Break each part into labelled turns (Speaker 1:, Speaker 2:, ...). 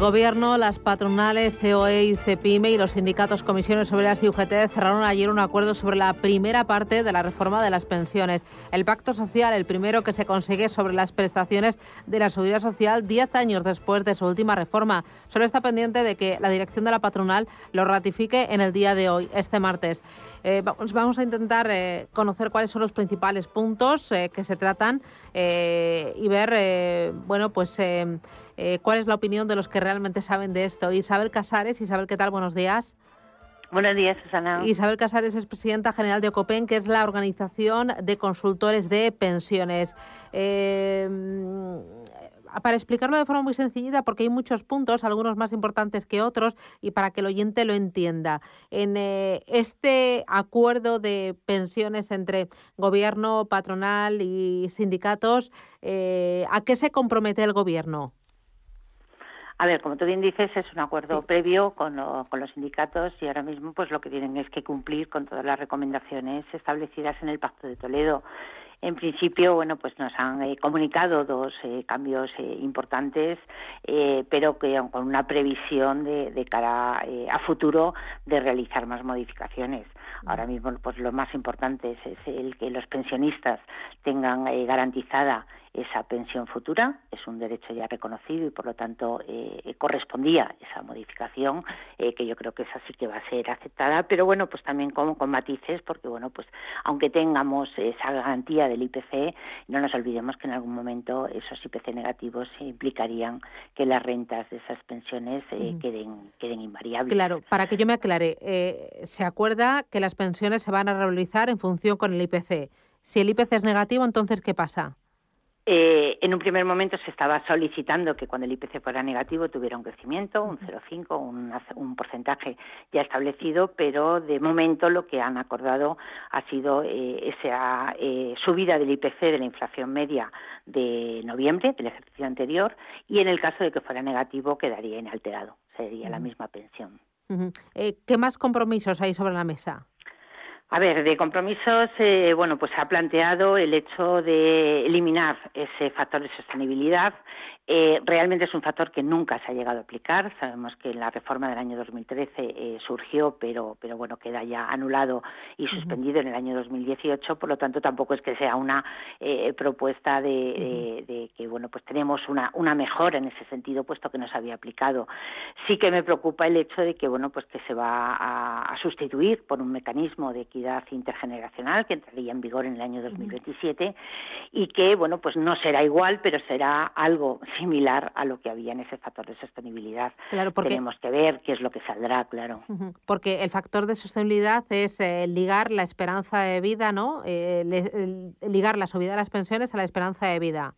Speaker 1: Gobierno, las patronales COE y CEPIME y los sindicatos Comisiones Obreras y UGT cerraron ayer un acuerdo sobre la primera parte de la reforma de las pensiones. El pacto social, el primero que se consigue sobre las prestaciones de la seguridad social diez años después de su última reforma. Solo está pendiente de que la dirección de la patronal lo ratifique en el día de hoy, este martes. Eh, vamos a intentar eh, conocer cuáles son los principales puntos eh, que se tratan y ver, bueno, pues cuál es la opinión de los que realmente saben de esto. Isabel Casares, Isabel, ¿qué tal? Buenos días.
Speaker 2: Buenos días, Susana.
Speaker 1: Isabel Casares es presidenta general de Ocopen, que es la organización de consultores de pensiones para explicarlo de forma muy sencillita, porque hay muchos puntos, algunos más importantes que otros, y para que el oyente lo entienda. En eh, este acuerdo de pensiones entre gobierno, patronal y sindicatos, eh, ¿a qué se compromete el gobierno?
Speaker 2: A ver, como tú bien dices, es un acuerdo previo con, con, los sindicatos y ahora mismo pues lo que tienen es que cumplir con todas las recomendaciones establecidas en el Pacto de Toledo. En principio, bueno, pues nos han eh, comunicado dos eh, cambios eh, importantes, pero que con una previsión de, de cara a futuro de realizar más modificaciones. Ahora mismo, pues lo más importante es, el que los pensionistas tengan garantizada esa pensión futura, es un derecho ya reconocido y por lo tanto eh, correspondía esa modificación, eh, que yo creo que esa sí que va a ser aceptada, pero bueno, pues también con, con matices, porque bueno, pues aunque tengamos esa garantía del IPC, no nos olvidemos que en algún momento esos IPC negativos implicarían que las rentas de esas pensiones eh, queden, queden invariables.
Speaker 1: Claro, para que yo me aclare, se acuerda que las pensiones se van a revalorizar en función con el IPC. Si el IPC es negativo, entonces ¿qué pasa?
Speaker 2: Eh, en un primer momento se estaba solicitando que cuando el IPC fuera negativo tuviera un crecimiento, un 0,5, un, un porcentaje ya establecido, pero de momento lo que han acordado ha sido eh, esa eh, subida del IPC de la inflación media de noviembre del ejercicio anterior y en el caso de que fuera negativo quedaría inalterado, sería la misma pensión.
Speaker 1: ¿Qué más compromisos hay sobre la mesa?
Speaker 2: A ver, de compromisos, eh, bueno, pues se ha planteado el hecho de eliminar ese factor de sostenibilidad. Eh, realmente es un factor que nunca se ha llegado a aplicar. Sabemos que en la reforma del año 2013 eh, surgió, pero, pero bueno, queda ya anulado y suspendido en el año 2018. Por lo tanto, tampoco es que sea una propuesta de, que, bueno, pues tenemos una, una mejora en ese sentido, puesto que no se había aplicado. Sí que me preocupa el hecho de que, bueno, pues que se va a, a sustituir por un mecanismo de que intergeneracional que entraría en vigor en el año 2027 y que, bueno, pues no será igual, pero será algo similar a lo que había en ese factor de sostenibilidad. Claro, porque... Tenemos que ver qué es lo que saldrá, claro.
Speaker 1: Porque el factor de sostenibilidad es eh, ligar la esperanza de vida, ¿no? Eh, ligar la subida de las pensiones a la esperanza de vida.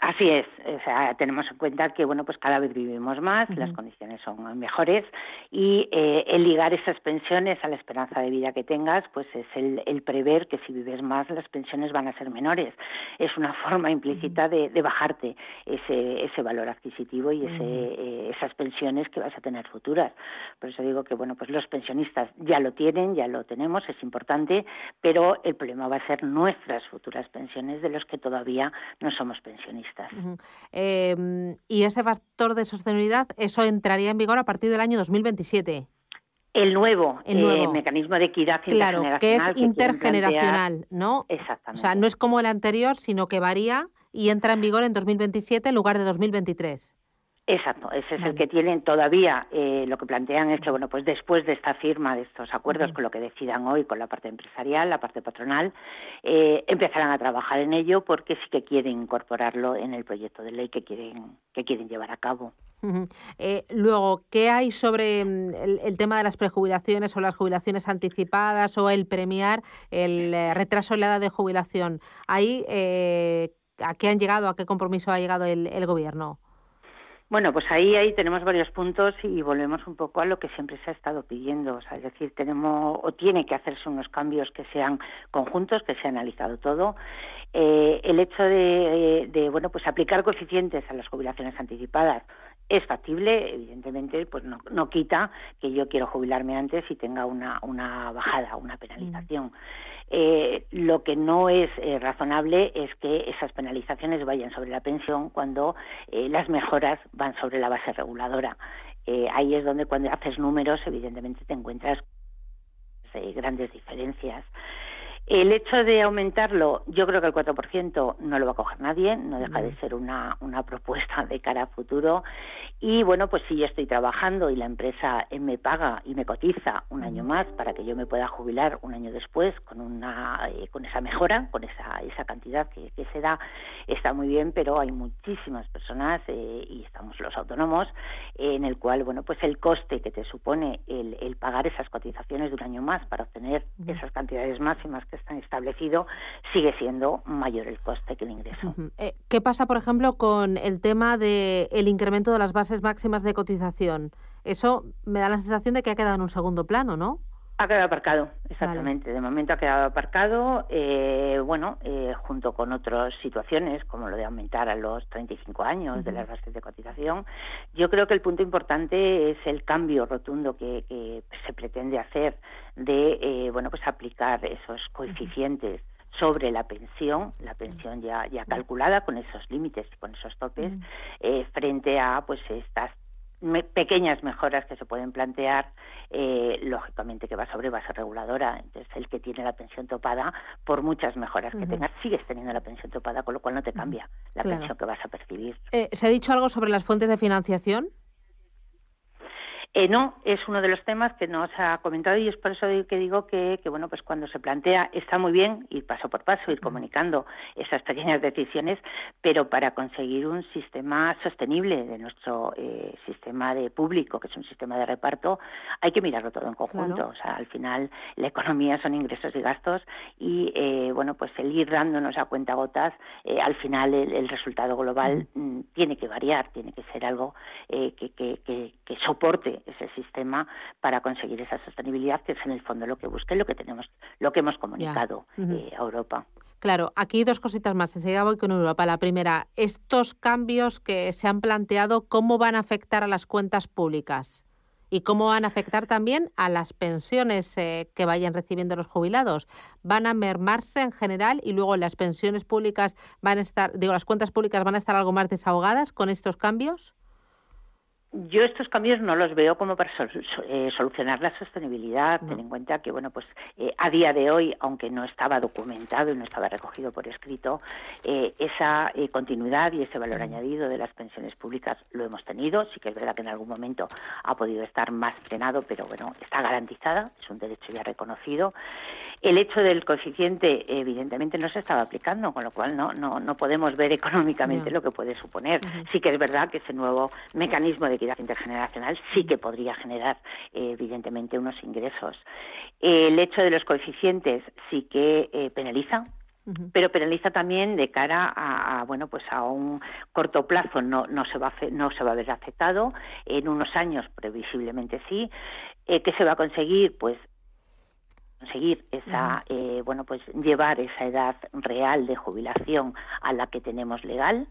Speaker 2: Así es, o sea, tenemos en cuenta que bueno, pues cada vez vivimos más, las condiciones son mejores y eh, el ligar esas pensiones a la esperanza de vida que tengas, pues es el, prever que si vives más las pensiones van a ser menores. Es una forma implícita de, bajarte ese, ese valor adquisitivo y ese, eh, esas pensiones que vas a tener futuras. Por eso digo que bueno, pues los pensionistas ya lo tienen, ya lo tenemos, es importante, pero el problema va a ser nuestras futuras pensiones de los que todavía no somos pensionistas.
Speaker 1: Em, y ese factor de sostenibilidad, eso entraría en vigor a partir del año 2027.
Speaker 2: El nuevo, el nuevo. Eh, mecanismo de equidad
Speaker 1: claro, que es intergeneracional, ¿no?
Speaker 2: Exactamente.
Speaker 1: O sea, no es como el anterior, sino que varía y entra en vigor en 2027 en lugar de 2023.
Speaker 2: Exacto, ese es el que tienen todavía. Eh, lo que plantean es que, bueno, pues después de esta firma de estos acuerdos, con lo que decidan hoy con la parte empresarial, la parte patronal, eh, empezarán a trabajar en ello porque sí que quieren incorporarlo en el proyecto de ley que quieren que quieren llevar a cabo.
Speaker 1: Eh, luego, ¿qué hay sobre mm, el, tema de las prejubilaciones o las jubilaciones anticipadas o el premiar el retraso en la edad de jubilación? Ahí, ¿a qué han llegado, a qué compromiso ha llegado el gobierno?
Speaker 2: Bueno, pues ahí, ahí tenemos varios puntos y volvemos un poco a lo que siempre se ha estado pidiendo. O sea, es decir, tenemos o tiene que hacerse unos cambios que sean conjuntos, que se ha analizado todo. Eh, el hecho de, de, bueno, pues aplicar coeficientes a las jubilaciones anticipadas es factible, evidentemente, pues no, no, quita que yo quiero jubilarme antes y tenga una, una bajada, una penalización. Eh, lo que no es eh, razonable es que esas penalizaciones vayan sobre la pensión cuando eh, las mejoras van sobre la base reguladora. ahí es donde cuando haces números, evidentemente te encuentras grandes diferencias. El hecho de aumentarlo, yo creo que el 4% no lo va a coger nadie, no deja de ser una, una propuesta de cara a futuro. Y bueno, pues si yo estoy trabajando y la empresa me paga y me cotiza un año más para que yo me pueda jubilar un año después con, una, eh, con esa mejora, con esa, esa cantidad que, se da, está muy bien, pero hay muchísimas personas, eh, y estamos los autónomos, en el cual, bueno, pues el coste que te supone el, el pagar esas cotizaciones de un año más para obtener esas cantidades máximas que establecido, sigue siendo mayor el coste que el ingreso.
Speaker 1: Eh, ¿Qué pasa, por ejemplo, con el tema del el incremento de las bases máximas de cotización? Eso me da la sensación de que ha quedado en un segundo plano, ¿no?
Speaker 2: Ha quedado aparcado, exactamente. De momento ha quedado aparcado, eh, bueno, eh, junto con otras situaciones, como lo de aumentar a los 35 años de las bases de cotización. Yo creo que el punto importante es el cambio rotundo que, se pretende hacer de, eh, bueno, pues aplicar esos coeficientes sobre la pensión, la pensión ya, ya calculada con esos límites y con esos topes, frente a pues estas pequeñas mejoras que se pueden plantear, eh, lógicamente que va sobre base reguladora. Entonces, el que tiene la pensión topada, por muchas mejoras que tengas, sigues teniendo la pensión topada, con lo cual no te cambia la pensión que vas a percibir.
Speaker 1: Eh, ¿Se ha dicho algo sobre las fuentes de financiación?
Speaker 2: Eh, no, es uno de los temas que nos ha comentado y es por eso que digo que, bueno, pues cuando se plantea está muy bien ir paso por paso, ir comunicando esas pequeñas decisiones, pero para conseguir un sistema sostenible de nuestro eh, sistema de público, que es un sistema de reparto, hay que mirarlo todo en conjunto. O sea, al final la economía son ingresos y gastos y, eh, bueno, pues el ir dándonos a cuenta gotas, al final el, resultado global mm, tiene que variar, tiene que ser algo que, que soporte ese sistema para conseguir esa sostenibilidad, que es en el fondo lo que busca y lo que tenemos, lo que hemos comunicado eh, a Europa.
Speaker 1: Claro, aquí dos cositas más. Enseguida voy con Europa. La primera, estos cambios que se han planteado, ¿cómo van a afectar a las cuentas públicas? ¿Y cómo van a afectar también a las pensiones eh, que vayan recibiendo los jubilados? ¿Van a mermarse en general y luego las pensiones públicas van a estar, digo, las cuentas públicas van a estar algo más desahogadas con estos cambios?
Speaker 2: Yo estos cambios no los veo como para eh, solucionar la sostenibilidad. Ten en cuenta que, bueno, pues eh, a día de hoy, aunque no estaba documentado y no estaba recogido por escrito, eh, esa continuidad y ese valor añadido de las pensiones públicas lo hemos tenido. Sí que es verdad que en algún momento ha podido estar más frenado, pero bueno, está garantizada, es un derecho ya reconocido. El hecho del coeficiente, evidentemente, no se estaba aplicando, con lo cual no, no, no podemos ver económicamente lo que puede suponer. Sí que es verdad que ese nuevo mecanismo de equidad intergeneracional sí que podría generar, eh, evidentemente, unos ingresos. el hecho de los coeficientes sí que eh, penaliza, pero penaliza también de cara a, bueno pues a un corto plazo. No no se va a, no se va a ver afectado. En unos años previsiblemente sí. Eh, qué se va a conseguir pues conseguir esa bueno pues llevar esa edad real de jubilación a la que tenemos legal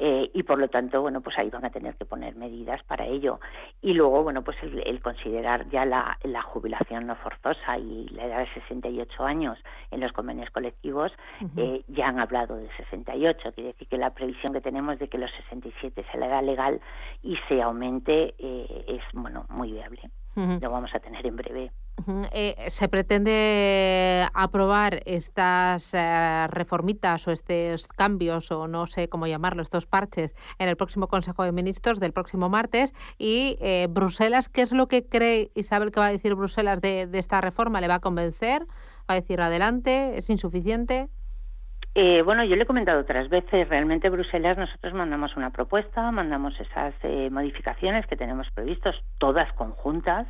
Speaker 2: eh, y por lo tanto, bueno, pues ahí van a tener que poner medidas para ello. Y luego, bueno, pues el, considerar ya la, jubilación no forzosa y la edad de 68 años en los convenios colectivos, eh, ya han hablado de 68, quiere decir que la previsión que tenemos de que los 67 sea la edad legal y se aumente eh, es, bueno, muy viable. Lo vamos a tener en breve.
Speaker 1: Eh, ¿Se pretende aprobar estas eh, reformitas o estos cambios, o no sé cómo llamarlo, estos parches, en el próximo Consejo de Ministros del próximo martes? Y eh, Bruselas, ¿qué es lo que cree Isabel que va a decir Bruselas de esta reforma? ¿Le va a convencer? ¿Va a decir adelante? ¿Es insuficiente?
Speaker 2: Eh, bueno, yo le he comentado otras veces, realmente Bruselas nosotros mandamos una propuesta, mandamos esas eh, modificaciones que tenemos previstos, todas conjuntas.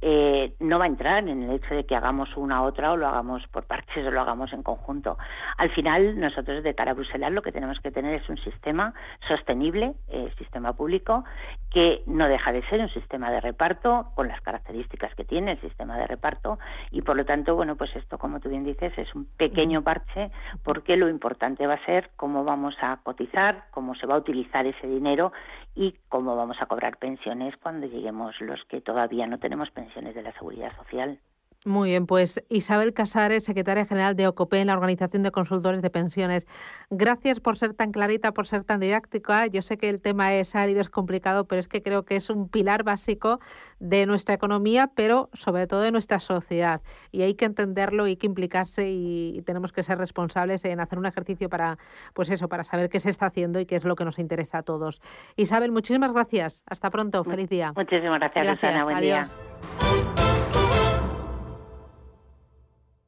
Speaker 2: Eh, no va a entrar en el hecho de que hagamos una a otra o lo hagamos por partes o lo hagamos en conjunto. Al final, nosotros de cara a Bruselas lo que tenemos que tener es un sistema sostenible, sistema público, que no deja de ser un sistema de reparto con las características que tiene el sistema de reparto y por lo tanto, bueno, pues esto, como tú bien dices, es un pequeño parche porque lo importante va a ser cómo vamos a cotizar, cómo se va a utilizar ese dinero y cómo vamos a cobrar pensiones cuando lleguemos los que todavía no tenemos pensiones de la seguridad social.
Speaker 1: Muy bien, pues Isabel Casares, secretaria general de OCOPE, en la Organización de Consultores de Pensiones. Gracias por ser tan clarita, por ser tan didáctica. Yo sé que el tema es árido, es complicado, pero es que creo que es un pilar básico de nuestra economía, pero sobre todo de nuestra sociedad. Y hay que entenderlo, hay que implicarse y tenemos que ser responsables en hacer un ejercicio para, pues eso, para saber qué se está haciendo y qué es lo que nos interesa a todos. Isabel, muchísimas gracias. Hasta pronto. Feliz día.
Speaker 2: Muchísimas gracias, gracias. Buen día.